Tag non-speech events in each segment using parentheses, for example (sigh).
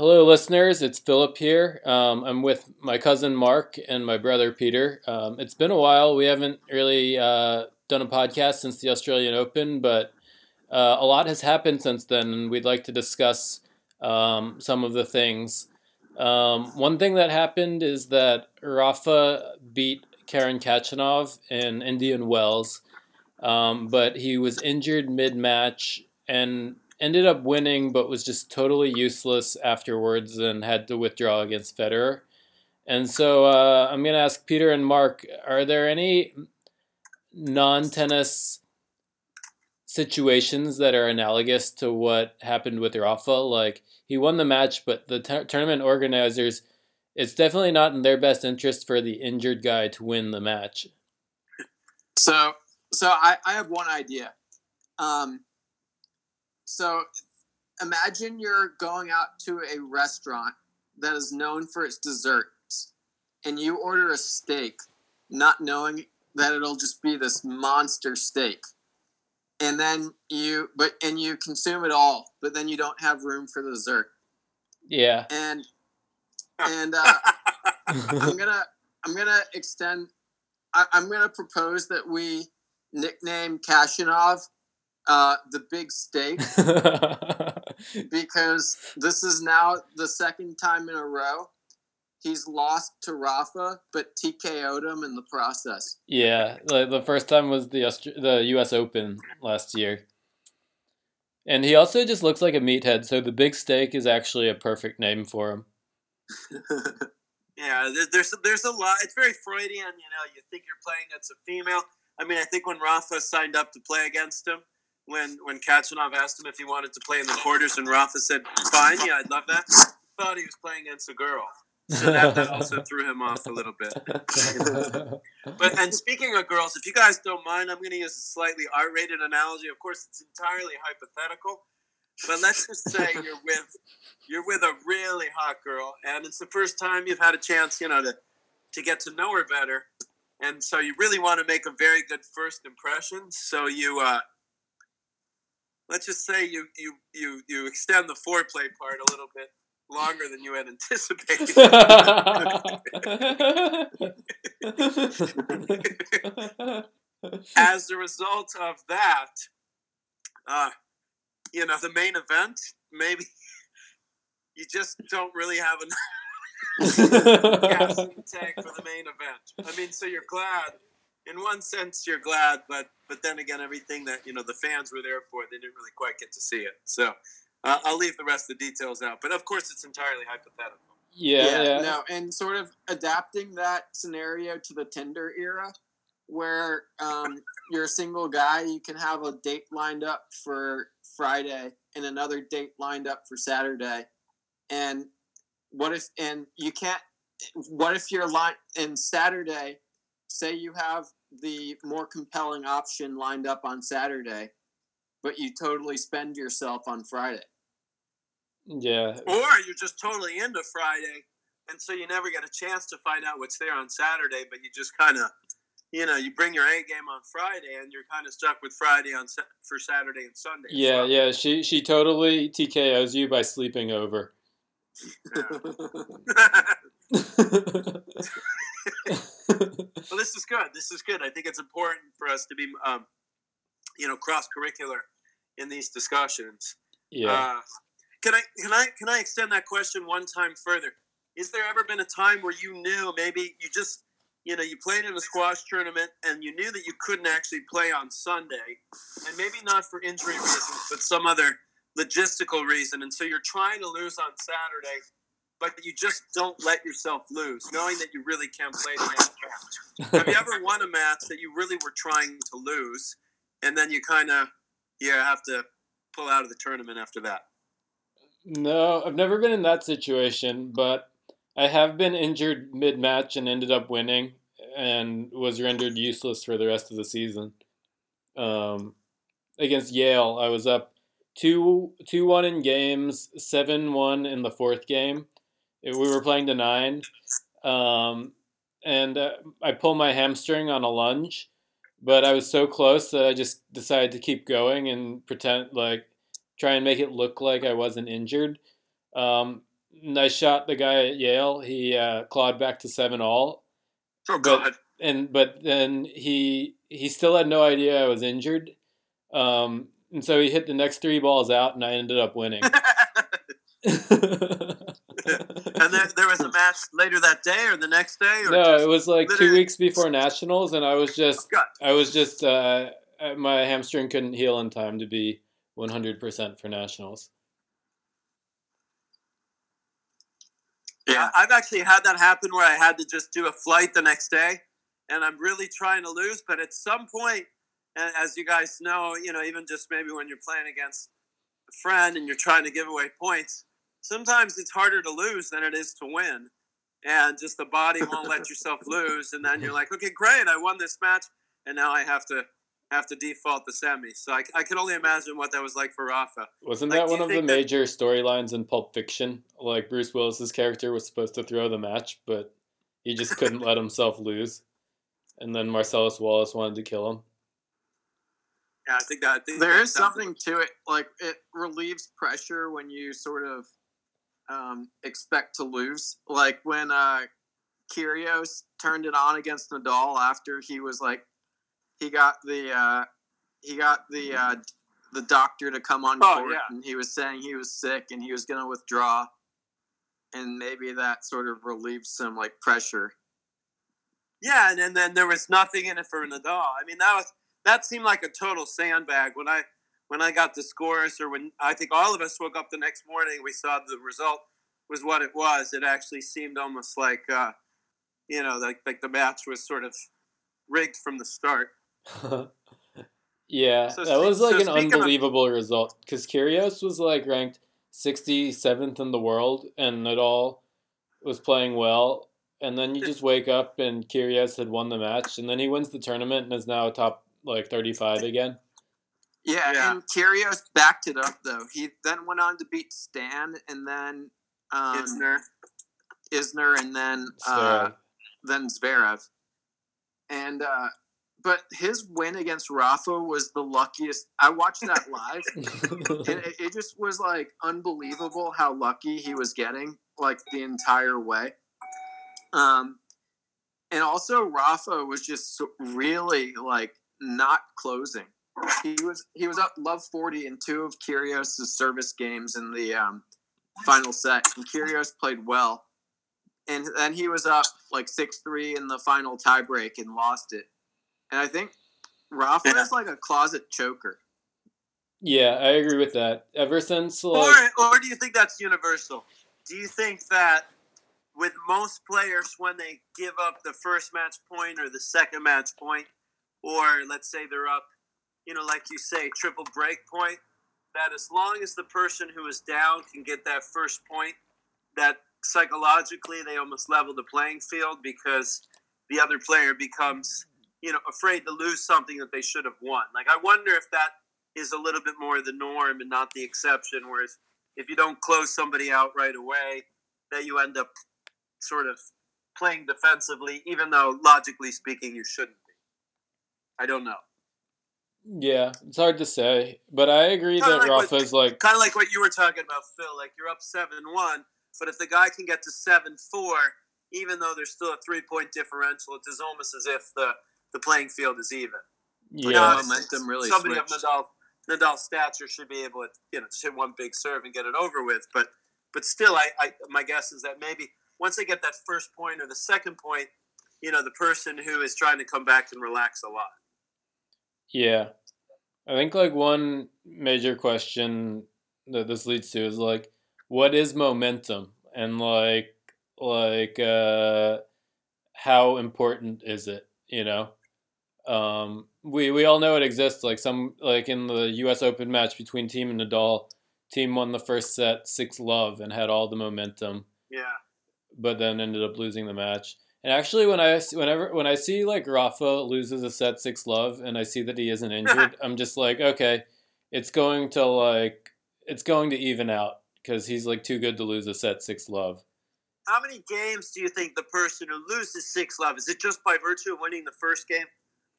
Hello, listeners. It's Philip here. Um, I'm with my cousin Mark and my brother Peter. Um, it's been a while. We haven't really uh, done a podcast since the Australian Open, but uh, a lot has happened since then, and we'd like to discuss um, some of the things. Um, one thing that happened is that Rafa beat Karen Khachanov in Indian Wells, um, but he was injured mid match and ended up winning, but was just totally useless afterwards and had to withdraw against Federer. And so uh, I'm going to ask Peter and Mark are there any non tennis situations that are analogous to what happened with Rafa? Like, he won the match, but the t- tournament organizers, it's definitely not in their best interest for the injured guy to win the match. So, so I, I have one idea. Um, so imagine you're going out to a restaurant that is known for its desserts and you order a steak not knowing that it'll just be this monster steak. And then you but and you consume it all but then you don't have room for the dessert. Yeah. and and uh, (laughs) i'm gonna i'm gonna extend I, i'm gonna propose that we nickname Khachanov uh, the big steak (laughs) because this is now the second time in a row he's lost to Rafa, but TKO'd him in the process. yeah. Like the first time was the the U.S. Open last year. And he also just looks like a meathead, so the big steak is actually a perfect name for him. (laughs) Yeah, there- there's there's a lot. It's very Freudian. You know, you think you're playing against a female. I mean, I think when Rafa signed up to play against him, when when Khachanov asked him if he wanted to play in the quarters, and Rafa said, "Fine, yeah, I'd love that," thought he was playing against a girl. So that, that also (laughs) threw him off a little bit. (laughs) But and speaking of girls, if you guys don't mind, I'm going to use a slightly R-rated analogy. Of course, it's entirely hypothetical, but let's just say you're with you're with a really hot girl, and it's the first time you've had a chance, you know, to to get to know her better, and so you really want to make a very good first impression. So you, uh, let's just say you you you you extend the foreplay part a little bit longer than you had anticipated. (laughs) As a result of that, uh, you know, the main event, maybe you just don't really have enough (laughs) (laughs) gas in the tank for the main event. I mean, so you're glad. In one sense, you're glad, but but then again, everything that you know the fans were there for, they didn't really quite get to see it. So uh, I'll leave the rest of the details out. But of course, it's entirely hypothetical. yeah, yeah. no, and sort of adapting that scenario to the Tinder era, where um, you're a single guy, you can have a date lined up for Friday and another date lined up for Saturday, and what if and you can't? What if you're line and Saturday? Say you have the more compelling option lined up on Saturday, but you totally spend yourself on Friday. Yeah. Or you're just totally into Friday, and so you never get a chance to find out what's there on Saturday, but you just kind of, you know, you bring your A game on Friday, and you're kind of stuck with Friday on Sa- for Saturday and Sunday. Yeah, So, yeah. She she totally TKOs you by sleeping over. (laughs) (laughs) (laughs) well, this is good. This is good. I think it's important for us to be, um, you know, cross curricular in these discussions. yeah. Uh, can I can I can I extend that question one time further? Is there ever been a time where you knew maybe you just you know you played in a squash tournament and you knew that you couldn't actually play on Sunday, and maybe not for injury reasons, but some other logistical reason, and so you're trying to lose on Saturday, but you just don't let yourself lose, knowing that you really can't play the match. Have you ever won a match that you really were trying to lose, and then you kind of you have to pull out of the tournament after that? No, I've never been in that situation, but I have been injured mid match and ended up winning and was rendered useless for the rest of the season. Um, against Yale, I was up two two one in games, seven one in the fourth game. We were playing to nine, um, and uh, I pulled my hamstring on a lunge, but I was so close that I just decided to keep going and pretend like try and make it look like I wasn't injured. Um, nice shot. The guy at Yale, he uh, clawed back to seven all. Oh But- God. and but then he he still had no idea I was injured, um, and so he hit the next three balls out, and I ended up winning. (laughs) (laughs) and there, there was a match later that day or the next day or no, just, it was like two weeks before nationals, and I was just God. I was just uh, uh, my hamstring couldn't heal in time to be one hundred percent for nationals. Yeah, I've actually had that happen where I had to just do a flight the next day, and I'm really trying to lose. But at some point, and as you guys know, you know, even just maybe when you're playing against a friend and you're trying to give away points, sometimes it's harder to lose than it is to win. And just the body won't let (laughs) yourself lose, and then you're like, okay, great, I won this match, and now I have to have to default the semi. So I, I can only imagine what that was like for Rafa. Wasn't Like, that one of the think that- major storylines in Pulp Fiction? Like Bruce Willis's character was supposed to throw the match, but he just couldn't let himself lose, and then Marcellus Wallace wanted to kill him. Yeah, I think that I think there that is sounds- something to it like it relieves pressure when you sort of um, expect to lose like when uh Kyrgios turned it on against Nadal after he was like he got the uh he got the uh the doctor to come on Oh, court yeah. and he was saying he was sick and he was going to withdraw and maybe that sort of relieved some like pressure Yeah, and then, then there was nothing in it for Nadal. I mean, that was that seemed like a total sandbag when I when I got the scores, or when I think all of us woke up the next morning, we saw the result was what it was. It actually seemed almost like uh, you know, like like the match was sort of rigged from the start. (laughs) yeah, So that was like so an speaking of- unbelievable result because Kyrgios was like ranked 67th in the world, and Nadal was playing well. And then you just wake up and Kyrgios had won the match, and then he wins the tournament and is now top like 35 again. Yeah, Yeah. and Kyrgios backed it up though. He then went on to beat Stan, and then um, Isner. Isner, and then uh, Zverev. then Zverev. And uh, but his win against Rafa was the luckiest. I watched that live, (laughs) and it, it just was like unbelievable how lucky he was getting like the entire way. Um, and also Rafa was just really like not closing. He was he was up love forty in two of Kyrgios' service games in the um, final set, and Kyrgios played well. And then he was up like six three in the final tiebreak and lost it. And I think Rafa Yeah. is like a closet choker. yeah, I agree with that. Ever since Or, like or do you think that's universal? Do you think that with most players, when they give up the first match point or the second match point, or let's say they're up, you know, like you say, triple break point, that as long as the person who is down can get that first point, that psychologically they almost level the playing field because the other player becomes, you know, afraid to lose something that they should have won. Like, I wonder if that is a little bit more the norm and not the exception, whereas if you don't close somebody out right away, that you end up sort of playing defensively, even though logically speaking you shouldn't be. I don't know. Yeah, it's hard to say, but I agree Kinda that like what- Rafa's like Kind of like what you were talking about, Phil. Like you're up seven one, but if the guy can get to seven four, even though there's still a three point differential, it's almost as if the the playing field is even. yeah. Yeah. momentum really Somebody switched. of Nadal Nadal's stature should be able to you know just hit one big serve and get it over with. But but still, I, I my guess is that maybe once they get that first point or the second point, you know, the person who is trying to come back can relax a lot. Yeah. I think like one major question that this leads to is like what is momentum and like like uh how important is it, you know? Um we we all know it exists like some like in the US Open match between Thiem and Nadal, Thiem won the first set 6 love and had all the momentum Yeah. but then ended up losing the match. And actually, when I whenever when I see like Rafa loses a set six love, and I see that he isn't (laughs) injured, I'm just like, okay, it's going to like it's going to even out because he's like too good to lose a set six love. How many games do you think the person who loses six love is it just by virtue of winning the first game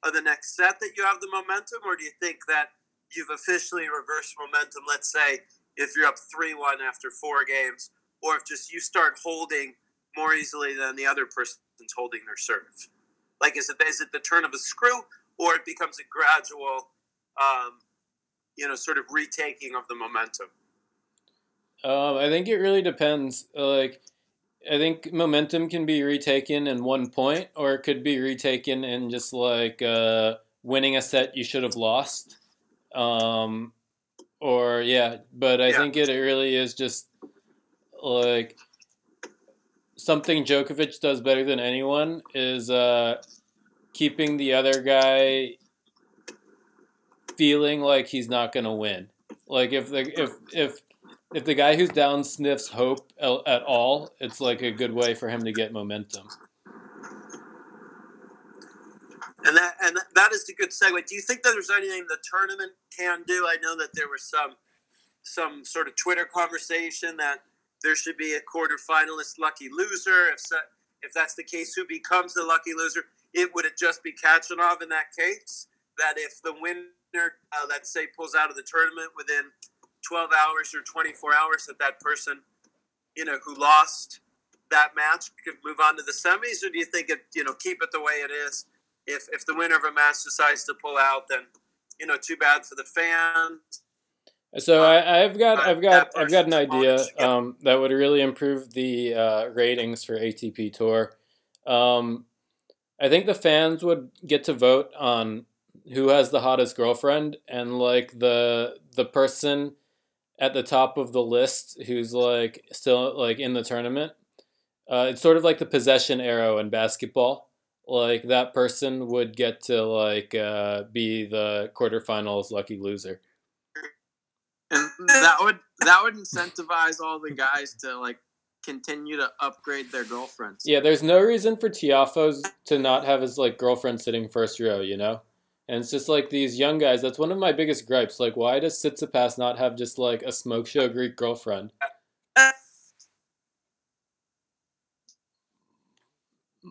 of the next set that you have the momentum, or do you think that you've officially reversed momentum? Let's say if you're up three one after four games, or if just you start holding more easily than the other person's holding their serve. Like, is it is it the turn of a screw, or it becomes a gradual, um, you know, sort of retaking of the momentum? Um, I think it really depends. Like, I think momentum can be retaken in one point, or it could be retaken in just like uh, winning a set you should have lost. Um, or yeah, but I Yeah. think it really is just like something Djokovic does better than anyone is uh, keeping the other guy feeling like he's not gonna win. Like if the if if if the guy who's down sniffs hope at all, it's like a good way for him to get momentum. And that and that is a good segue. Do you think that there's anything the tournament can do? I know that there was some some sort of Twitter conversation that there should be a quarterfinalist lucky loser. If so, if that's the case, who becomes the lucky loser? It would just be Khachanov in that case? That if the winner, uh, let's say, pulls out of the tournament within 12 hours or 24 hours, that that person, you know, who lost that match could move on to the semis, or do you think it, you know, keep it the way it is? if if the winner of a match decides to pull out, then you know, too bad for the fans. So I, I've got Uh, I've got I've got an idea um, that would really improve the uh, ratings for ATP Tour. Um, I think the fans would get to vote on who has the hottest girlfriend, and like the the person at the top of the list who's like still like in the tournament. Uh, it's sort of like the possession arrow in basketball. Like that person would get to like uh, be the quarterfinals lucky loser. And (laughs) that would that would incentivize all the guys to like continue to upgrade their girlfriends. Yeah, there's no reason for Tiafoe's to not have his like girlfriend sitting first row, you know? And it's just like these young guys, that's one of my biggest gripes. Like why does Tsitsipas not have just like a smoke show Greek girlfriend?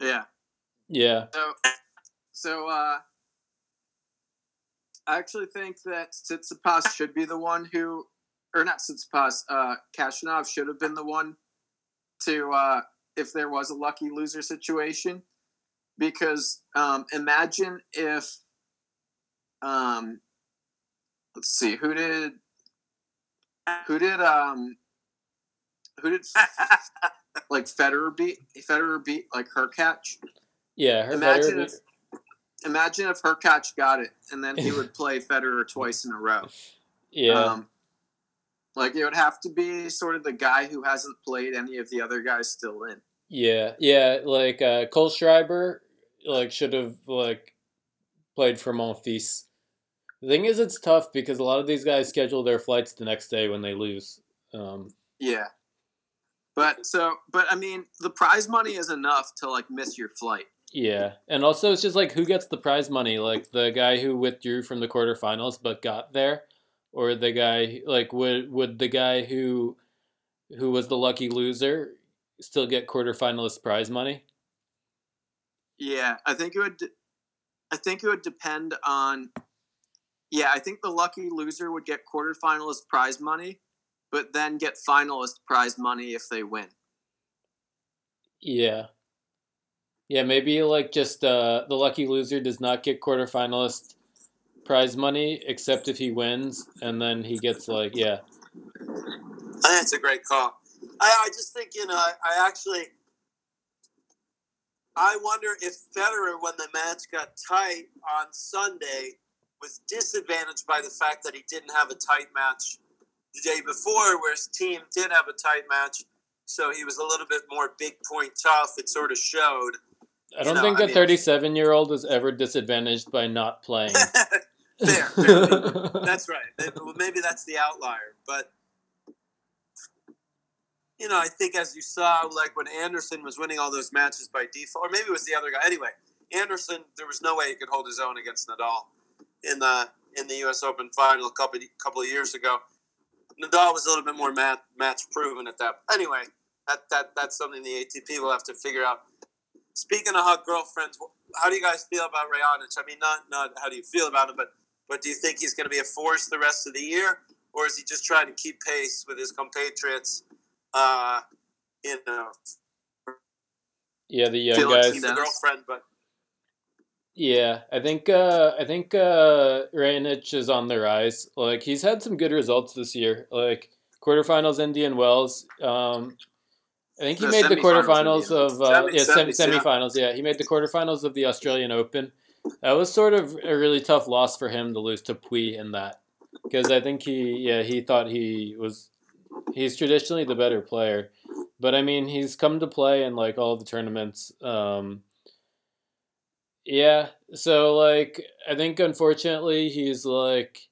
Yeah. Yeah. So, so uh, I actually think that Tsitsipas should be the one who, or not Tsitsipas, uh, Khachanov should have been the one to, uh, if there was a lucky loser situation, because um, imagine if, um, let's see, who did, who did, um, who did (laughs) like Federer beat? Federer beat like Hurkacz. Yeah, her Imagine better if, imagine if Hurkacz got it, and then he would (laughs) play Federer twice in a row. Yeah. Um, like it would have to be sort of the guy who hasn't played any of the other guys still in. yeah. Yeah, like uh Kohlschreiber like should have like played for Monfils. The thing is it's tough because a lot of these guys schedule their flights the next day when they lose. Um Yeah. But so, but I mean, the prize money is enough to like miss your flight. Yeah, and also it's just like who gets the prize money? Like the guy who withdrew from the quarterfinals but got there, or the guy like would would the guy who who was the lucky loser still get quarterfinalist prize money? Yeah, I think it would. I think it would depend on. Yeah, I think the lucky loser would get quarterfinalist prize money, but then get finalist prize money if they win. Yeah, yeah, maybe like just uh, the lucky loser does not get quarterfinalist prize money except if he wins, and then he gets like yeah, that's a great call. I, I just think you know I, I actually I wonder if Federer, when the match got tight on Sunday, was disadvantaged by the fact that he didn't have a tight match the day before, where his team did have a tight match. So he was a little bit more big point tough. It sort of showed. I don't know, think I a mean- thirty-seven year old is ever disadvantaged by not playing. (laughs) fair, (laughs) fair. That's right. Well, Maybe that's the outlier, but you know, I think as you saw, like when Anderson was winning all those matches by default, or maybe it was the other guy. Anyway, Anderson, there was no way he could hold his own against Nadal in the in the U.S. Open final a couple couple of years ago. Nadal was a little bit more mat, match proven at that. Anyway, that that that's something the ATP will have to figure out. Speaking of hot girlfriends, how do you guys feel about Raonic? I mean, not not how do you feel about him, but but do you think he's going to be a force the rest of the year, or is he just trying to keep pace with his compatriots? Uh, you know, Yeah, the young guys. the girlfriend, but Yeah, I think uh, I think uh, Raonic is on the rise. Like he's had some good results this year. Like quarterfinals, Indian Wells. Um, I think he No, made the quarterfinals of uh, yeah sem- semis, yeah. semifinals. Yeah, he made the quarterfinals of the Australian Open. That was sort of a really tough loss for him to lose to Pouille in that because I think he yeah he thought he was he's traditionally the better player, but I mean he's come to play in like all the tournaments. Um, yeah, so like I think unfortunately he's like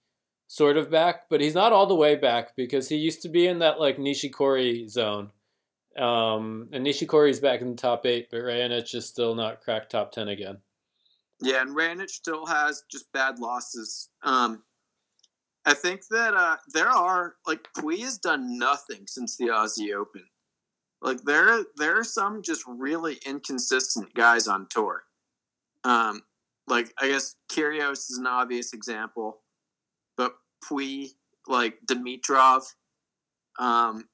sort of back, but he's not all the way back because he used to be in that like Nishikori zone. Um, and Nishikori's back in the top eight, but Raonic is still not cracked top ten again. Yeah, and Raonic still has just bad losses. Um, I think that uh, there are like Pouille has done nothing since the Aussie Open. Like there, there are some just really inconsistent guys on tour. Um, like I guess Kyrgios is an obvious example, but Pouille, like Dimitrov, um,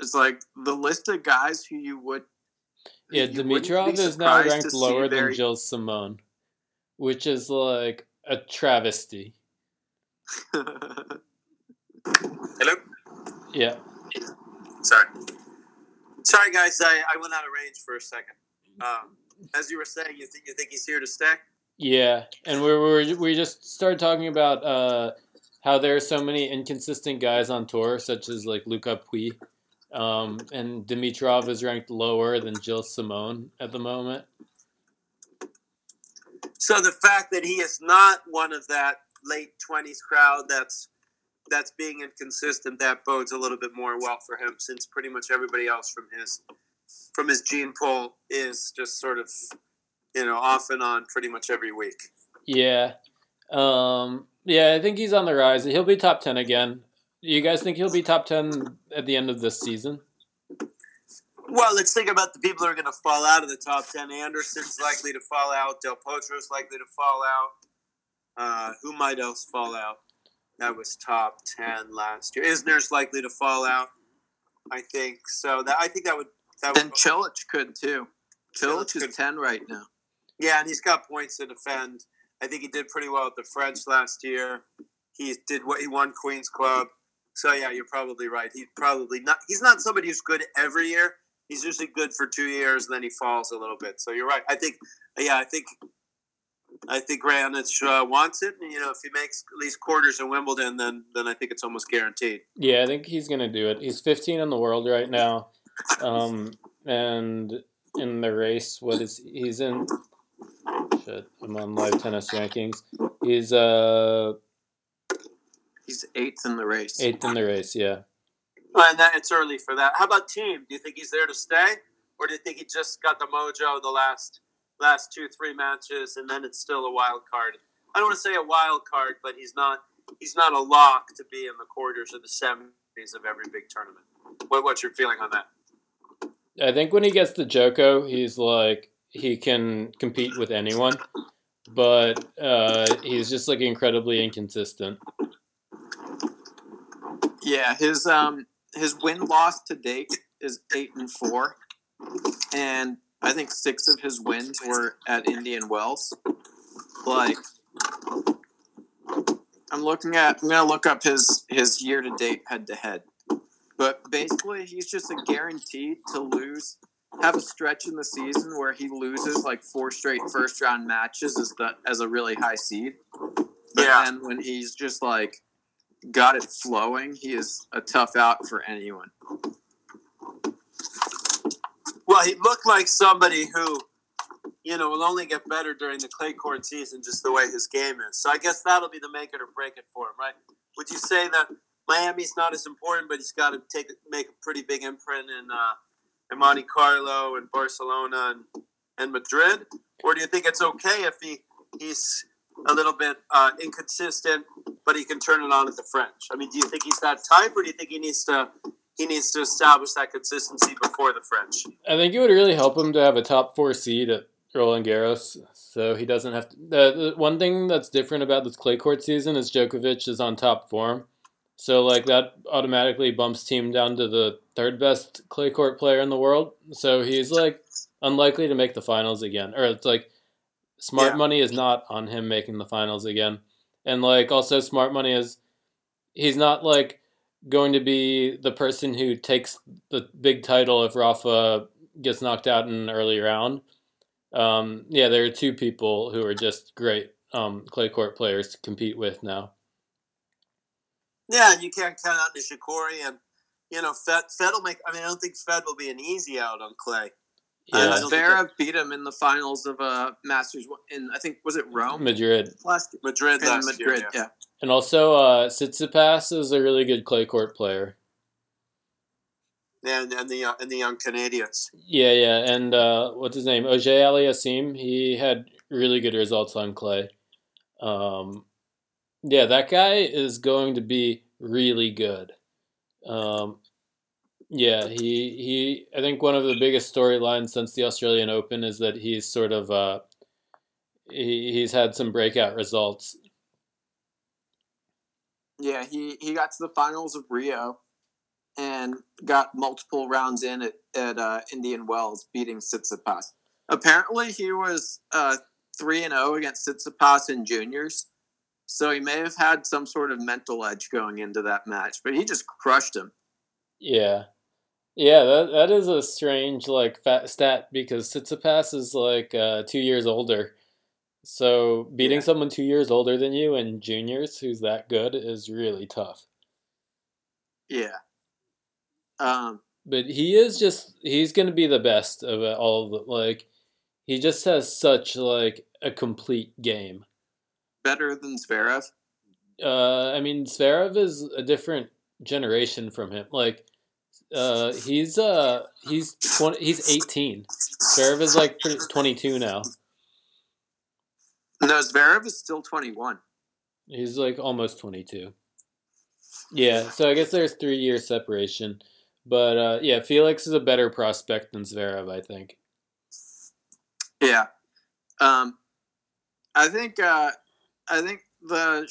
it's like the list of guys who you would. Yeah, you Dimitrov is now ranked to see lower their- than Gilles Simon, which is like a travesty. (laughs) hello. Yeah. Sorry. Sorry, guys. I, I went out of range for a second. Um, as you were saying, you think you think he's here to stay? Yeah, and we were we just started talking about uh, how there are so many inconsistent guys on tour, such as like Luca Pouille, um, and Dimitrov is ranked lower than Gilles Simon at the moment. So the fact that he is not one of that late twenties crowd that's that's being inconsistent, that bodes a little bit more well for him, since pretty much everybody else from his from his gene pool is just sort of you know off and on pretty much every week. Yeah, um, yeah, I think he's on the rise. He'll be top ten again. You guys think he'll be top ten at the end of this season? Well, let's think about the people who are going to fall out of the top 10. Anderson's likely to fall out. Del Potro's likely to fall out. Uh, who might else fall out? That was top 10 last year. Isner's likely to fall out, I think. So that I think that would. That Then would Cilic could too. Cilic Cilic is could- ten right now. yeah, and he's got points to defend. I think he did pretty well at the French last year. He did what he won Queens Club. So yeah, you're probably right. He's probably not. He's not somebody who's good every year. He's usually good for two years, and then he falls a little bit. So you're right. I think. Yeah, I think. I think Raonic uh, wants it. You know, if he makes at least quarters in Wimbledon, then then I think it's almost guaranteed. Yeah, I think he's gonna do it. He's 15 in the world right now, um, and in the race, what is he's in? Shit, I'm on live tennis rankings. He's uh He's eighth in the race. eighth in the race. Yeah, And that it's early for that. How about Thiem? Do you think he's there to stay, or do you think he just got the mojo the last last two three matches, and then it's still a wild card? I don't want to say a wild card, but he's not he's not a lock to be in the quarters or the semis of every big tournament. What what's your feeling on that? I think when he gets the Joko, he's like he can compete with anyone, but uh, he's just like incredibly inconsistent. Yeah, his um his win loss to date is eight and four, and I think six of his wins were at Indian Wells. Like, I'm looking at. I'm gonna look up his his year to date head to head, but basically he's just a guaranteed to lose. Have a stretch in the season where he loses like four straight first round matches as the as a really high seed. But Yeah. then when he's just like got it flowing, he is a tough out for anyone. Well, he looked like somebody who, you know, will only get better during the clay court season, just the way his game is. So I guess that'll be the make it or break it for him, right? Would you say that Miami's not as important, but he's got to take make a pretty big imprint in uh, in Monte Carlo and Barcelona and, and Madrid, or do you think it's okay if he he's a little bit uh, inconsistent, but he can turn it on at the French? I mean, do you think he's that type, or do you think he needs to he needs to establish that consistency before the French? I think it would really help him to have a top four seed at Roland Garros, so he doesn't have to. The, the one thing that's different about this clay court season is Djokovic is on top form, So like that automatically bumps Thiem down to the third best clay court player in the world. So he's like unlikely to make the finals again. Or it's like smart Yeah. money is not on him making the finals again. And like also smart money is he's not like going to be the person who takes the big title if Rafa gets knocked out in an early round. Um, yeah, there are two people who are just great um, clay court players to compete with now. Yeah, and you can't count out Nishikori and you know Fed. Fed will make. I mean, I don't think Fed will be an easy out on clay. I- I Yeah, don't Zverev beat him in the finals of uh, Masters in I think was it Rome Madrid. last? Madrid last Madrid, year. yeah. And also, uh, Tsitsipas is a really good clay court player. Yeah, and, and the uh, and the young Canadians. Yeah, yeah, and uh, what's his name? Auger-Aliassime. He had really good results on clay. Um, yeah, that guy is going to be really good. Um, yeah, he he. I think one of the biggest storylines since the Australian Open is that he's sort of uh, he, he's had some breakout results. Yeah, he, he got to the finals of Rio and got multiple rounds in at, at uh, Indian Wells, beating Tsitsipas. Apparently, he was uh, 3 and 0 against Tsitsipas in juniors. So he may have had some sort of mental edge going into that match, but he just crushed him. Yeah. Yeah, that that is a strange like fat stat because Tsitsipas is like uh, two years older. So beating Yeah. someone two years older than you in juniors who's that good is really tough. Yeah. Um, But he is just he's gonna be the best of it all of the, like he just has such like a complete game. better than Zverev. Uh, I mean Zverev is a different generation from him. Like, uh, he's uh he's twenty he's eighteen. Zverev is like twenty two now. No, Zverev is still 21. He's like almost 22. Yeah, so I guess there's three years separation. But uh, yeah, Felix is a better prospect than Zverev, I think. Yeah. Um, I think uh, I think the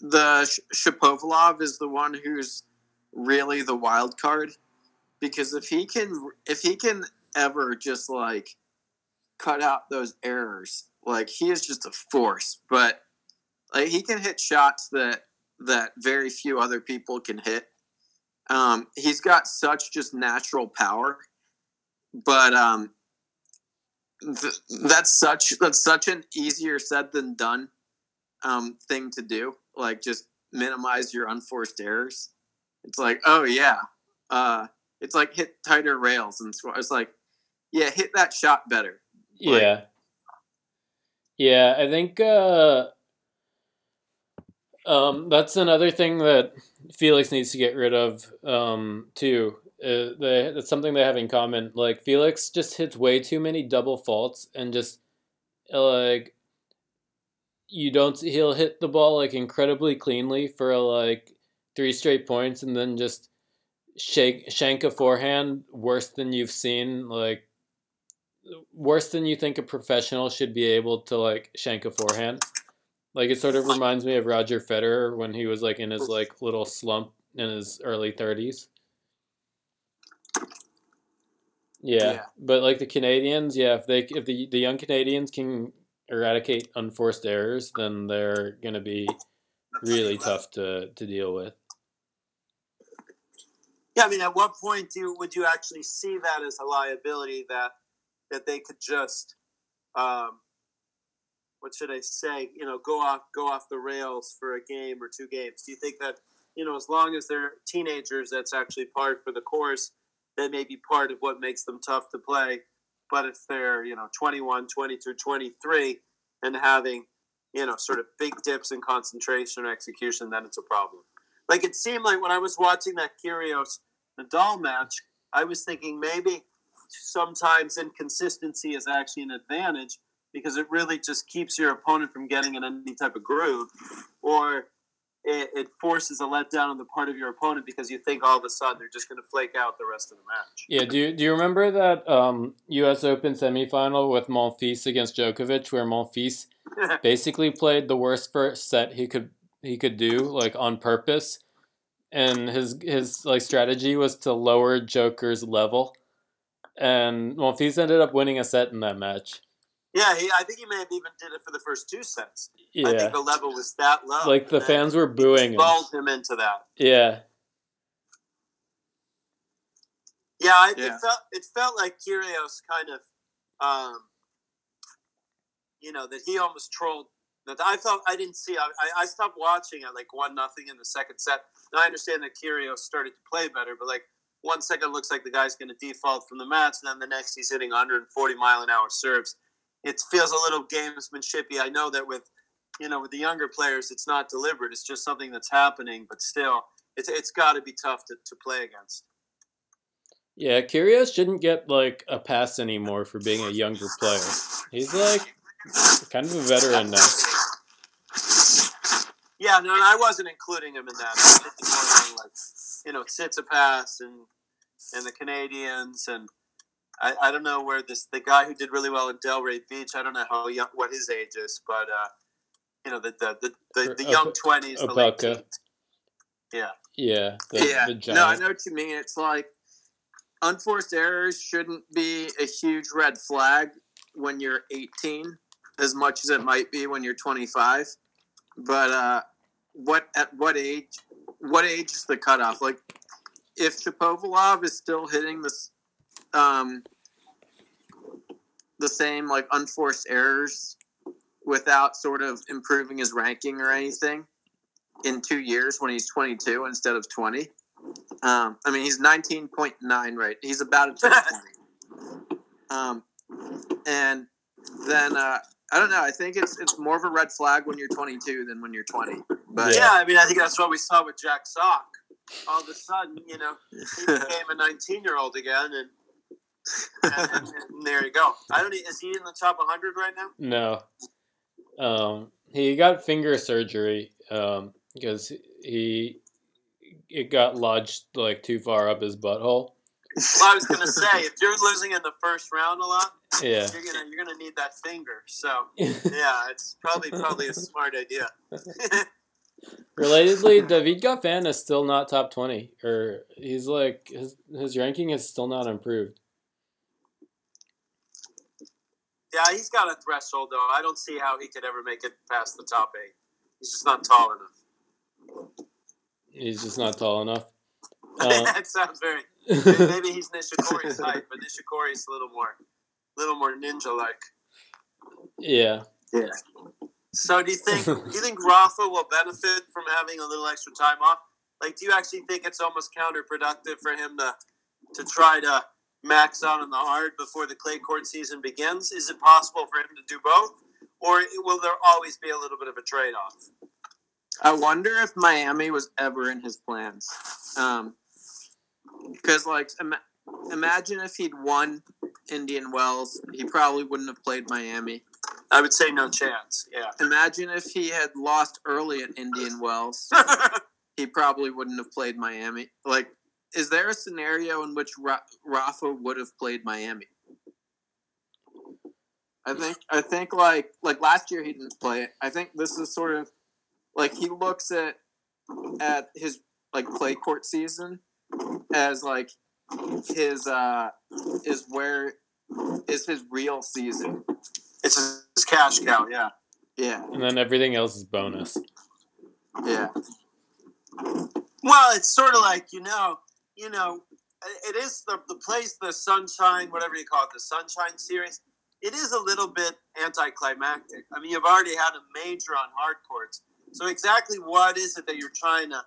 the Sh- Shapovalov is the one who's really the wild card because if he can if he can ever just like cut out those errors, like he is just a force. But like he can hit shots that that very few other people can hit. Um, he's got such just natural power, but um, th- that's such that's such an easier said than done um, thing to do. Like just minimize your unforced errors. It's like, oh yeah, uh, it's like hit tighter rails and score. was like, yeah, hit that shot better. Like- Yeah. Yeah, I think uh, um, that's another thing that Felix needs to get rid of um, too. Uh, they, that's something they have in common. Like Felix just hits way too many double faults and just uh, like you don't. He'll hit the ball like incredibly cleanly for like three straight points, and then just shake shank a forehand worse than you've seen. Like worse than you think a professional should be able to like shank a forehand. Like it sort of reminds me of Roger Federer when he was like in his like little slump in his early thirties. Yeah, Yeah. but like the Canadians, yeah, if they if the the young Canadians can eradicate unforced errors, then they're gonna be really tough to to deal with. Yeah, I mean, at what point do you, would you actually see that as a liability that that they could just, um, what should I say? You know, go off go off the rails for a game or two games. Do you think that you know, as long as they're teenagers, that's actually part for the course? That may be part of what makes them tough to play. But if they're you know 21, 22, 23, and having you know sort of big dips in concentration or execution, then it's a problem. Like it seemed like when I was watching that Kyrgios Nadal match, I was thinking maybe sometimes inconsistency is actually an advantage because it really just keeps your opponent from getting in any type of groove, or it, it forces a letdown on the part of your opponent because you think all of a sudden they're just going to flake out the rest of the match. Yeah, do you, do you remember that um, U.S. Open semifinal with Monfils against Djokovic, where Monfils (laughs) basically played the worst first set he could he could do, like on purpose, and his his like strategy was to lower Joker's level, and Monfils ended up winning a set in that match. Yeah, he, I think he may have even did it for the first two sets. yeah. I Yeah, think the level was that low. like the fans were he booing him. him into that. Yeah, Yeah, I, Yeah. it felt it felt like Kyrgios kind of, um, you know, that he almost trolled. I felt I didn't see. I, I- I stopped watching at like one nothing in the second set. Now I understand that Kyrgios started to play better, but like one second looks like the guy's going to default from the match, and then the next he's hitting 140 mile an hour serves. It feels a little gamesmanshipy. I know that with you know with the younger players, it's not deliberate. It's just something that's happening, but still, it's it's got to be tough to, to play against. yeah. Kyrgios shouldn't get like a pass anymore for being a younger player. He's like kind of a veteran now. Yeah, no, I wasn't including him in that. I was thinking more on, like you know Tsitsipas and and the Canadians and I, I don't know where this the guy who did really well in Delray Beach. I don't know how young what his age is, but uh, you know the the the, the, the young twenties, the late teens. Yeah, Yeah, the, yeah. the no, I know what you mean. It's like unforced errors shouldn't be a huge red flag when you're 18, as much as it might be when you're 25. But uh, what at what age? What age is the cutoff? Like, if Shapovalov is still hitting this, um, the same like unforced errors without sort of improving his ranking or anything in two years when he's 22 instead of 20. Um, I mean, he's 19.9 right. He's about to 20. (laughs) Um, and then uh, I don't know. I think it's it's more of a red flag when you're 22 than when you're 20. But yeah. I mean, I think that's what we saw with Jack Sock. All of a sudden, you know, he (laughs) became a 19 year old again, and, and, and there you go. I don't. e- Is he in the top 100 right now? No. Um, he got finger surgery um, because he it got lodged like too far up his butthole. Well, I was gonna say, if you're losing in the first round a lot, Yeah. you're gonna you're gonna need that finger. So (laughs) yeah, it's probably probably a smart idea. (laughs) Relatedly, David Goffin is still not top twenty, or he's like his his ranking is still not improved. yeah, he's got a threshold though. I don't see how he could ever make it past the top eight. He's just not tall enough. He's just not tall enough. (laughs) Uh, that sounds very. (laughs) Maybe he's Nishikori's height, but Nishikori's a little more, a little more ninja-like. yeah, Yeah. So do you think (laughs) do you think Rafa will benefit from having a little extra time off? Like, do you actually think it's almost counterproductive for him to to try to max out on the hard before the clay court season begins? Is it possible for him to do both, or will there always be a little bit of a trade off? I wonder if Miami was ever in his plans. Um, because like, ima- imagine if he'd won Indian Wells, he probably wouldn't have played Miami. I would say no chance. Yeah. Imagine if he had lost early at Indian Wells, (laughs) he probably wouldn't have played Miami. Like, is there a scenario in which Ra- Rafa would have played Miami? I think I think like like last year he didn't play it. I think this is sort of like he looks at at his like clay court season as like his uh is where is his real season. it's his cash cow. Yeah. Yeah, and then everything else is bonus. yeah. Well, it's sort of like you know, you know, it is the the place, the sunshine, whatever you call it, the sunshine series. It is a little bit anticlimactic. I mean, you've already had a major on hard courts, so exactly what is it that you're trying to,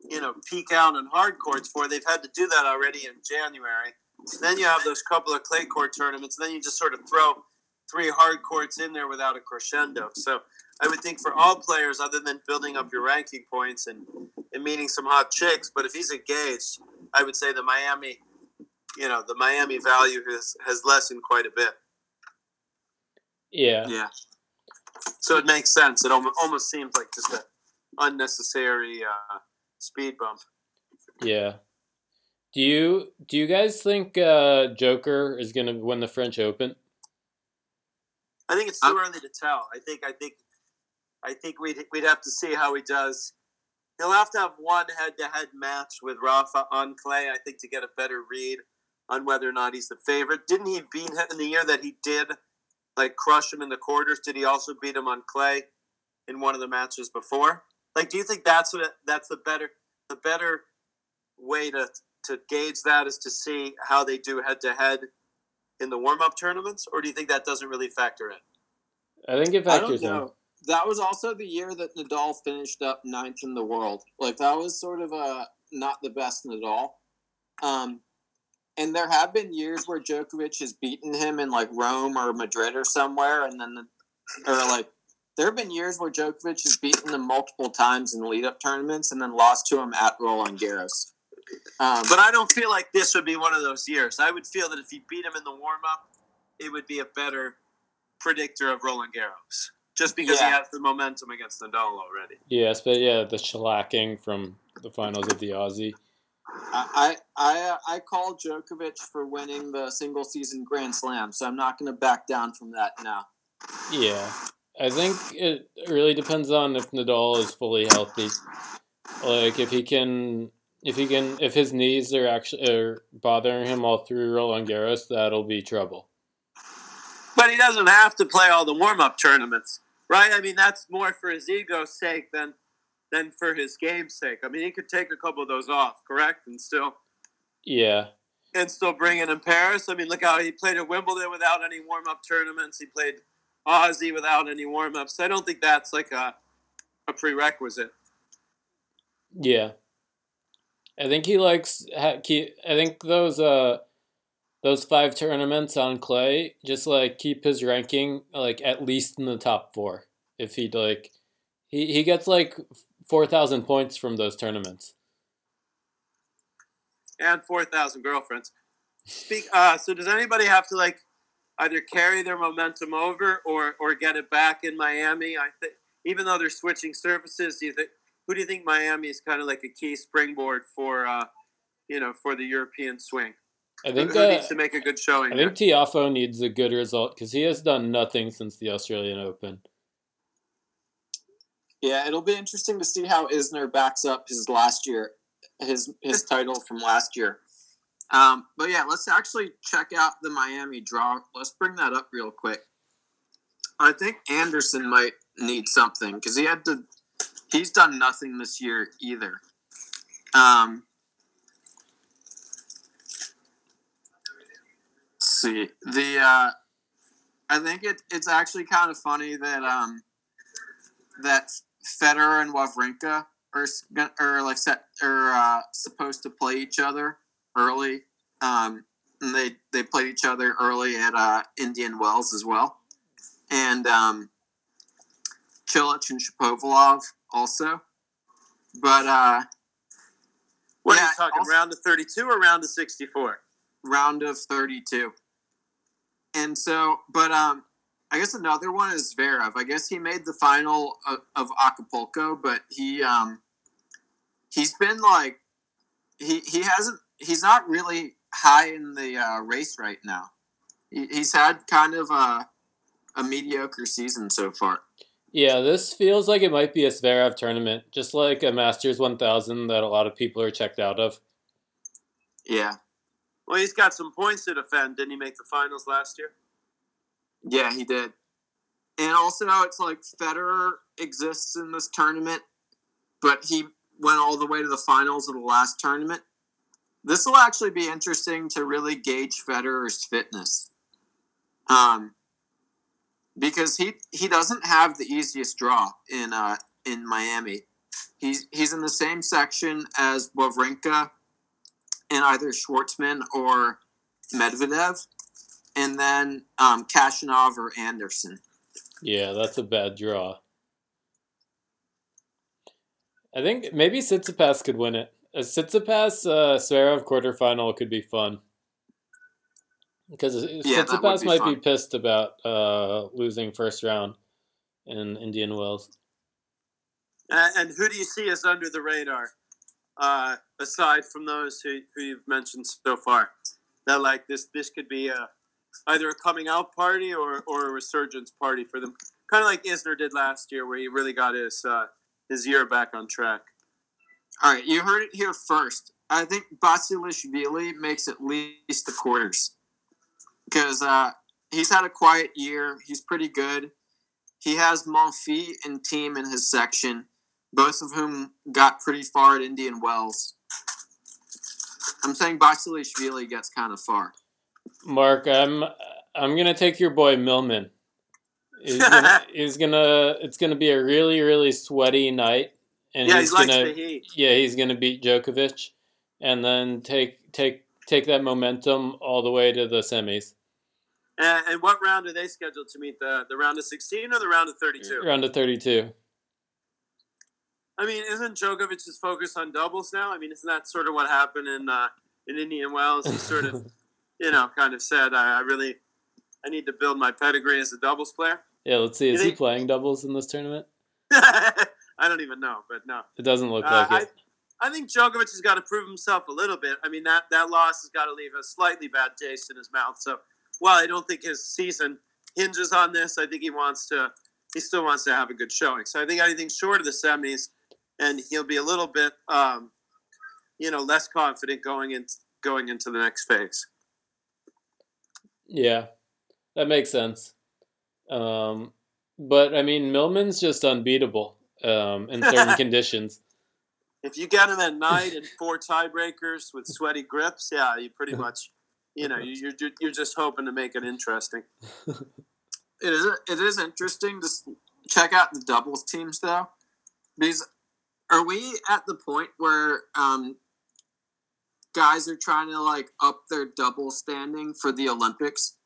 you know, peak out on hard courts for? They've had to do that already in January. Then you have those couple of clay court tournaments. And then you just sort of throw three hard courts in there without a crescendo. So I would think for all players, other than building up your ranking points and and meeting some hot chicks. But if he's engaged, I would say the Miami, you know, the Miami value has has lessened quite a bit. Yeah, Yeah. So it makes sense. It almost, almost seems like just an unnecessary uh, speed bump. yeah. Do you do you guys think uh, Joker is gonna win the French Open? I think it's too I'm- early to tell. I think I think I think we'd we'd have to see how he does he'll have to have one head-to-head match with Rafa on clay. I think to get a better read on whether or not he's the favorite. Didn't he beat him in the year that he did like crush him in the quarters? Did he also beat him on clay in one of the matches before? Like, do you think that's what that's the better the better way to to gauge that is to see how they do head to head in the warm up tournaments, or do you think that doesn't really factor in? I think it factors in. That was also the year that Nadal finished up ninth in the world. Like that was sort of a not the best Nadal. Um, and there have been years where Djokovic has beaten him in like Rome or Madrid or somewhere, and then the, or like there have been years where Djokovic has beaten him multiple times in lead up tournaments and then lost to him at Roland Garros. Um, But I don't feel like this would be one of those years. I would feel that if he beat him in the warm up, it would be a better predictor of Roland Garros, just because Yeah. he has the momentum against Nadal already. Yes, but yeah, the shellacking from the finals of the Aussie. I I uh, I call Djokovic for winning the single season Grand Slam, so I'm not going to back down from that now. Yeah, I think it really depends on if Nadal is fully healthy. Like if he can, if he can, if his knees are actually are bothering him all through Roland Garros, that'll be trouble. But he doesn't have to play all the warm up tournaments, right? I mean, that's more for his ego's sake than than for his game's sake. I mean, he could take a couple of those off, correct, and still Yeah, and still bring it in Paris. I mean, look how he played at Wimbledon without any warm up tournaments. He played Aussie without any warm ups. I don't think that's like a a prerequisite. yeah. I think he likes. I think those uh, those five tournaments on clay just like keep his ranking like at least in the top four. If he'd like, he he gets like four thousand points from those tournaments. and four thousand girlfriends. Speak. Uh, so does anybody have to like either carry their momentum over or or get it back in Miami? I think even though they're switching surfaces, do you think who do you think Miami is kind of like a key springboard for uh, you know for the European swing? I think who uh, needs to make a good showing? I think Tiafoe needs a good result because he has done nothing since the Australian Open. Yeah, it'll be interesting to see how Isner backs up his last year, his his title from last year. Um, but yeah, let's actually check out the Miami draw. Let's bring that up real quick. I think Anderson might need something because he had to. He's done nothing this year either. Um, see the. Uh, I think it, it's actually kind of funny that um, that Federer and Wawrinka are are like set are uh, supposed to play each other early. Um, and they they played each other early at uh, Indian Wells as well, and um, Cilic and Shapovalov also. But uh, what are you talking? also- round of thirty-two or round of sixty-four? round of 32. And so, but um, I guess another one is Zverev. I guess he made the final of, of Acapulco, but he um, he's been like he he hasn't he's not really high in the uh, race right now. He, he's had kind of a a mediocre season so far. Yeah, this feels like it might be a Zverev tournament, just like a Masters 1000 that a lot of people are checked out of. Yeah, Well, he's got some points to defend. Didn't he make the finals last year? yeah, he did. And also, it's like Federer exists in this tournament, but he went all the way to the finals of the last tournament. This will actually be interesting to really gauge Federer's fitness, um, because he he doesn't have the easiest draw in uh, in Miami. He's he's in the same section as Wawrinka and either Schwartzman or Medvedev, and then um, Khachanov or Anderson. Yeah, that's a bad draw. I think maybe Tsitsipas could win it. A Tsitsipas uh, Zverev quarterfinal could be fun. Because Yeah, Tsitsipas be might be pissed about uh, losing first round in Indian Wells. Uh, and who do you see as under the radar, uh, aside from those who, who you've mentioned so far? That like this this could be a either a coming out party or, or a resurgence party for them, kind of like Isner did last year, where he really got his uh, his year back on track. All right, you heard it here first. I think Basilishvili makes at least the quarters because uh, he's had a quiet year. He's pretty good. He has Monfils and Thiem in his section, both of whom got pretty far at Indian Wells. I'm saying Basilishvili gets kind of far. Mark, I'm I'm gonna take your boy Millman. He's gonna, (laughs) he's gonna it's gonna be a really really sweaty night, and yeah, he's he likes gonna the heat. yeah he's gonna beat Djokovic, and then take take take that momentum all the way to the semis, And, and what round are they scheduled to meet? The the round of sixteen or the round of thirty two? round of thirty two. I mean, isn't Djokovic's focus on doubles now? I mean, isn't that sort of what happened in uh, in Indian Wells? He sort of, (laughs) you know, kind of said, I, I really, I need to build my pedigree as a doubles player. yeah, let's see. You Is he think- playing doubles in this tournament? (laughs) I don't even know, but no. It doesn't look Uh, like it. I think Djokovic has got to prove himself a little bit. I mean, that, that loss has got to leave a slightly bad taste in his mouth. So, while I don't think his season hinges on this, I think he wants to, he still wants to have a good showing. So, I think anything short of the semis, and he'll be a little bit, um, you know, less confident going in, going into the next phase. Yeah, that makes sense. Um, but I mean, Millman's just unbeatable um, in certain (laughs) conditions. If you get him at night and four tiebreakers with sweaty grips, yeah, you pretty (laughs) much, you know, you- you're, you're just hoping to make it interesting. It is it is interesting to check out the doubles teams though, because are we at the point where um, guys are trying to like up their double standing for the Olympics?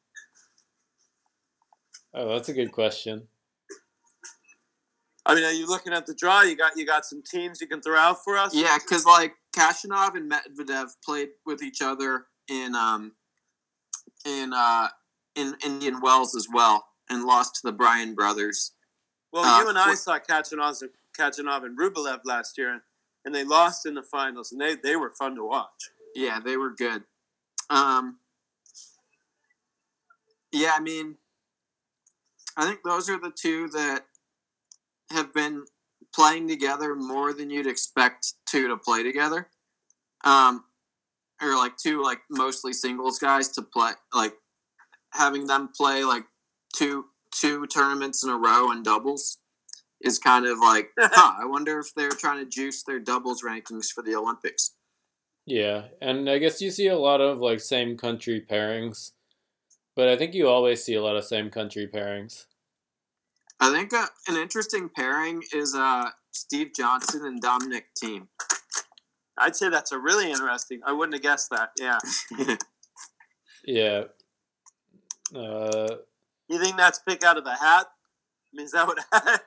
Oh, that's a good question. I mean, are you looking at the draw? You got you got some teams you can throw out for us? Yeah, because like Khachanov and Medvedev played with each other in um in uh in Indian Wells as well, and lost to the Bryan brothers. Well, Uh, you and I wh- saw Khachanov, Khachanov and Rublev last year, and they lost in the finals, and they, they were fun to watch. Yeah, they were good. Um, yeah, I mean, I think those are the two that have been playing together more than you'd expect two to play together. Um, or like two like mostly singles guys to play like having them play like two two tournaments in a row in doubles is kind of like (laughs) huh, I wonder if they're trying to juice their doubles rankings for the Olympics. Yeah, and I guess you see a lot of like same country pairings, but I think you always see a lot of same country pairings. I think uh, an interesting pairing is uh, Steve Johnson and Dominic Thiem. I'd say that's a really interesting. I wouldn't have guessed that. Yeah. (laughs) Yeah. Uh, You think that's pick out of a hat? I mean, is that what? (laughs)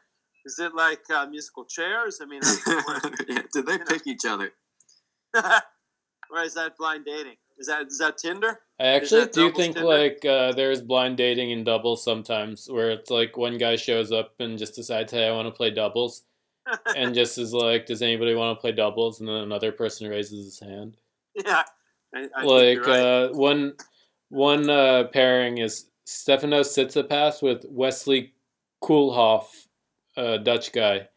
is it like uh, musical chairs? I mean, how does it work? yeah, did they pick each other? (laughs) or is that blind dating? Is that is that Tinder? I actually do think Tinder? like uh, there's blind dating in doubles sometimes, where it's like one guy shows up and just decides, "Hey, I want to play doubles," and (laughs) just is like, "Does anybody want to play doubles?" And then another person raises his hand. yeah. I, I like right. uh, one one uh, pairing is Stefano Tsitsipas with Wesley Koolhof, a Dutch guy.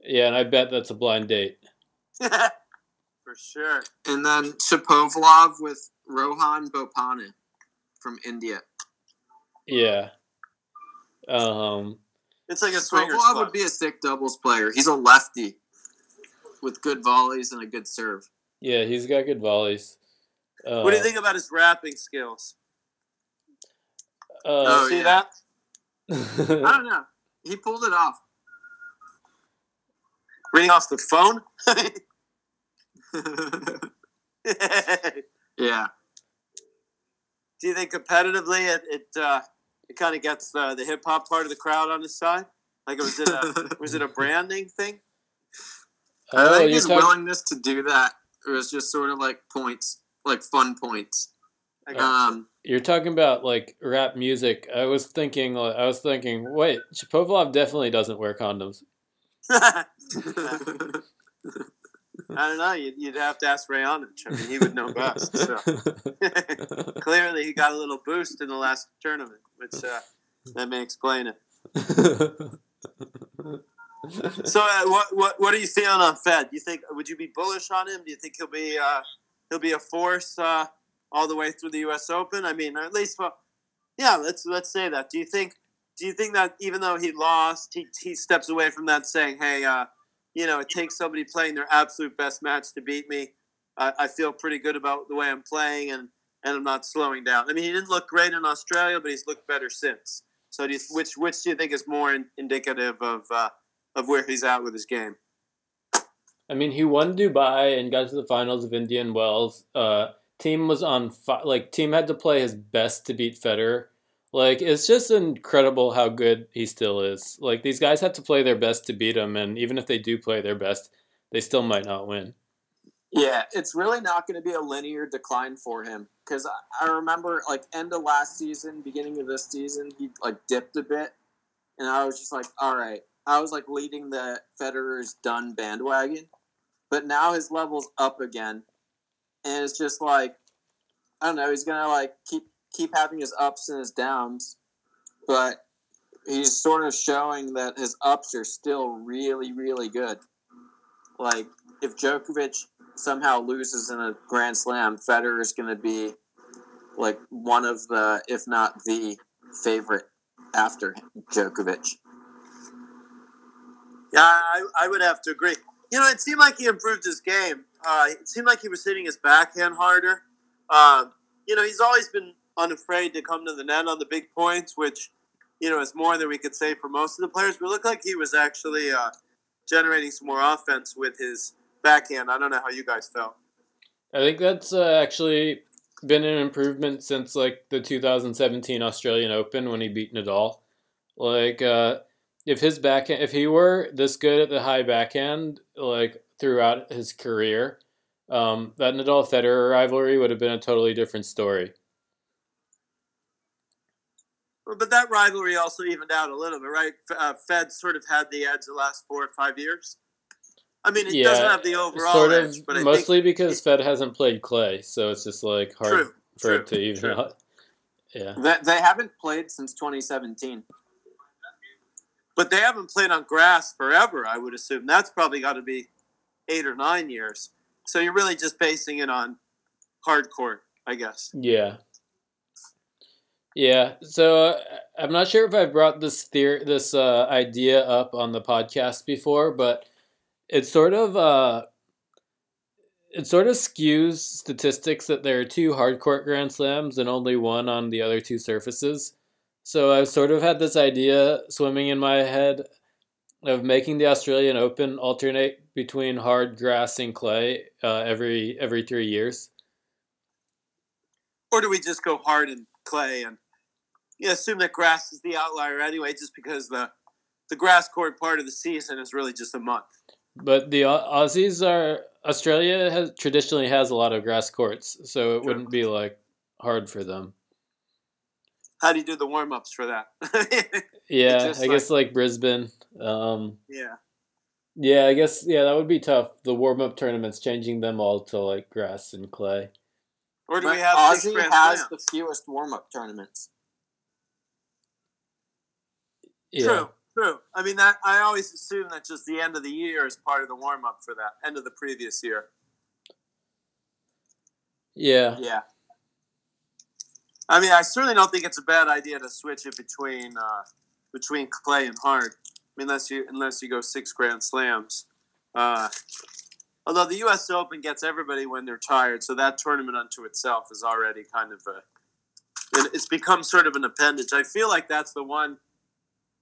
Yeah, and I bet that's a blind date. (laughs) For sure. And then Shapovalov with Rohan Bopanna from India. Yeah. Um. It's like a swingers Shapovalov club. would be a sick doubles player. He's a lefty with good volleys and a good serve. Yeah, he's got good volleys. Uh, what do you think about his rapping skills? Uh, Oh, See (laughs) yeah. that? I don't know. He pulled it off. Reading off the phone? (laughs) (laughs) yeah. Do you think competitively it it, uh, it kind of gets the, the hip hop part of the crowd on his side? Like was it a (laughs) was it a branding thing? I oh, think his talking. willingness to do that it was just sort of like points, like fun points. I got Um, You're talking about like rap music. I was thinking. I was thinking. Wait, Shapovalov definitely doesn't wear condoms. (laughs) (laughs) I don't know. You'd, you'd have to ask Raonic. I mean, he would know best. So. (laughs) Clearly, he got a little boost in the last tournament, which uh, that may explain it. so uh, what what what are you feeling on Fed? Do you think would you be bullish on him? Do you think he'll be uh, he'll be a force uh, all the way through the U.S. Open? I mean, at least well, yeah. Let's let's say that. Do you think do you think that even though he lost, he he steps away from that saying, hey, uh, you know, it takes somebody playing their absolute best match to beat me. I, I feel pretty good about the way I'm playing and and I'm not slowing down. I mean, he didn't look great in Australia, but he's looked better since. So, you, which which do you think is more in, indicative of uh, of where he's at with his game? I mean, he won Dubai and got to the finals of Indian Wells. Uh, Thiem was on fi- like Thiem had to play his best to beat Federer. Like it's just incredible how good he still is. Like these guys have to play their best to beat him, and even if they do play their best, they still might not win. Yeah, it's really not going to be a linear decline for him because I remember like end of last season, beginning of this season, he like dipped a bit, and I was just like, all right, I was like leading the Federer's done bandwagon, but now his level's up again, and it's just like I don't know, he's gonna like keep keep having his ups and his downs, but he's sort of showing that his ups are still really really good. Like if Djokovic somehow loses in a Grand Slam, Federer is going to be like one of the, if not the favorite after Djokovic. Yeah, I, I would have to agree. You know, it seemed like he improved his game. Uh, it seemed like he was hitting his backhand harder. Um, you know, he's always been unafraid to come to the net on the big points, which, you know, is more than we could say for most of the players. But it looked like he was actually uh, generating some more offense with his backhand. I don't know how you guys felt. I think that's uh, actually been an improvement since like the 2017 Australian Open when he beat Nadal. Like, uh, if his backhand, if he were this good at the high backhand, like throughout his career, um, that Nadal Federer rivalry would have been a totally different story. But that rivalry also evened out a little bit, right? Uh, Fed sort of had the edge the last four or five years. I mean, it yeah, doesn't have the overall sort of, edge, but I mostly because it, Fed hasn't played clay, so it's just like hard true, for true, it to even true. out. Yeah, they, they haven't played since 2017. But they haven't played on grass forever. I would assume that's probably got to be eight or nine years. So you're really just basing it on hard court, I guess. Yeah. Yeah, so uh, I'm not sure if I've brought this theory, this uh, idea up on the podcast before, but it sort of uh, it sort of skews statistics that there are two hardcourt grand slams and only one on the other two surfaces. So I've sort of had this idea swimming in my head of making the Australian Open alternate between hard grass and clay uh, every every three years. Or do we just go hard and clay and you know, assume that grass is the outlier anyway, just because the the grass court part of the season is really just a month. But the Aussies are Australia has traditionally has a lot of grass courts, so it wouldn't be like hard for them. How do you do the warm ups for that? (laughs) yeah, I like, guess like Brisbane. Um, yeah. Yeah, I guess yeah, that would be tough. The warm up tournaments, changing them all to like grass and clay. Or do but we have Aussie has the fewest warm up tournaments. Yeah. True. True. I mean that I always assume that just the end of the year is part of the warm up for that end of the previous year. Yeah. Yeah. I mean, I certainly don't think it's a bad idea to switch it between uh, between clay and hard. I mean, unless you unless you go six grand slams. Uh, although the U.S. Open gets everybody when they're tired, so that tournament unto itself is already kind of a. It's become sort of an appendage. I feel like that's the one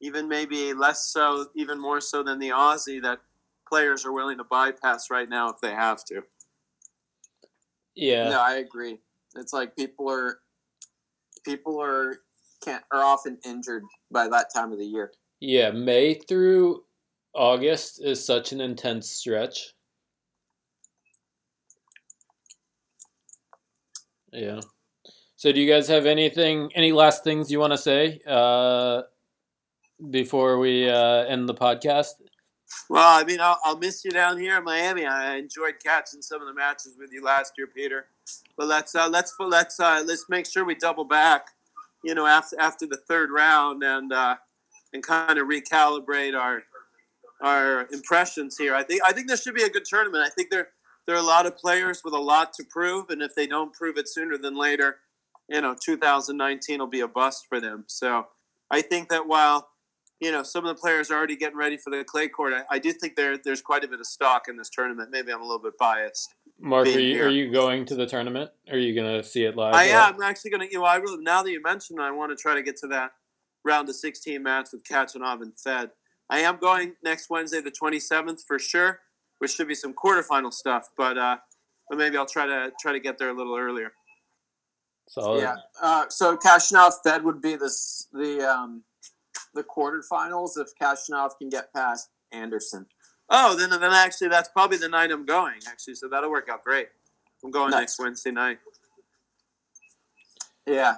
even maybe less so, even more so than the Aussie that players are willing to bypass right now if they have to. Yeah. No, I agree. It's like people are people are can't are often injured by that time of the year. Yeah, May through August is such an intense stretch. Yeah. So, do you guys have anything, any last things you want to say? Uh, before we uh, end the podcast? Well, I mean, I'll, I'll, miss you down here in Miami. I enjoyed catching some of the matches with you last year, Peter. But let's uh, let's let's uh, let's make sure we double back, you know, after after the third round and uh, and kind of recalibrate our our impressions here. I think I think this should be a good tournament. I think there there are a lot of players with a lot to prove, and if they don't prove it sooner than later, you know, 2019 will be a bust for them. So I think that while you know some of the players are already getting ready for the clay court, I, I do think there there's quite a bit of stock in this tournament. Maybe I'm a little bit biased. Mark, are you, are you going to the tournament? Are you gonna see it live? I am actually going to. You know, I really now that you mentioned, I want to try to get to that round of 16 match with Khachanov and Fed. I am going next Wednesday, the 27th, for sure, which should be some quarterfinal stuff. But uh, but maybe I'll try to try to get there a little earlier. Solid. Yeah. Uh, so Khachanov Fed would be this the um, the quarterfinals if Khachanov can get past Anderson. Oh, then then actually that's probably the night I'm going. Actually, so that'll work out great. I'm going Nice. next Wednesday night. Yeah.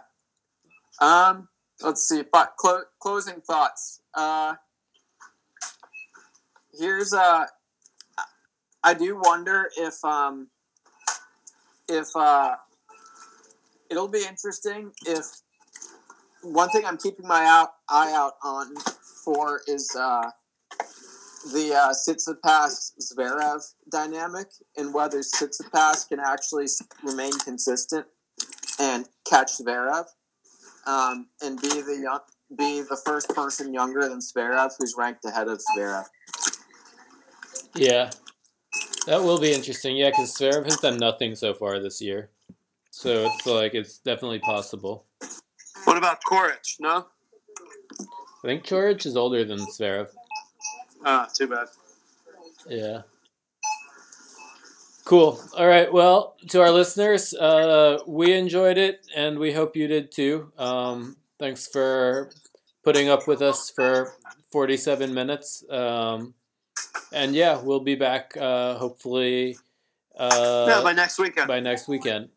Um. Let's see. But clo- closing thoughts. Uh. Here's uh. I do wonder if um. If uh. It'll be interesting if. One thing I'm keeping my out eye out on for is uh. The uh, Tsitsipas Zverev dynamic and whether Tsitsipas can actually remain consistent and catch Zverev, um, and be the young, be the first person younger than Zverev who's ranked ahead of Zverev. Yeah. That will be interesting. Yeah, because Zverev has done nothing so far this year, so it's like it's definitely possible. About Coric? No. I think Coric is older than Zverev. Ah, too bad. Yeah. Cool. All right. Well, to our listeners, uh, we enjoyed it, and we hope you did too. Um, thanks for putting up with us for 47 minutes. Um, and yeah, we'll be back uh, hopefully uh, yeah, by next weekend. by next weekend.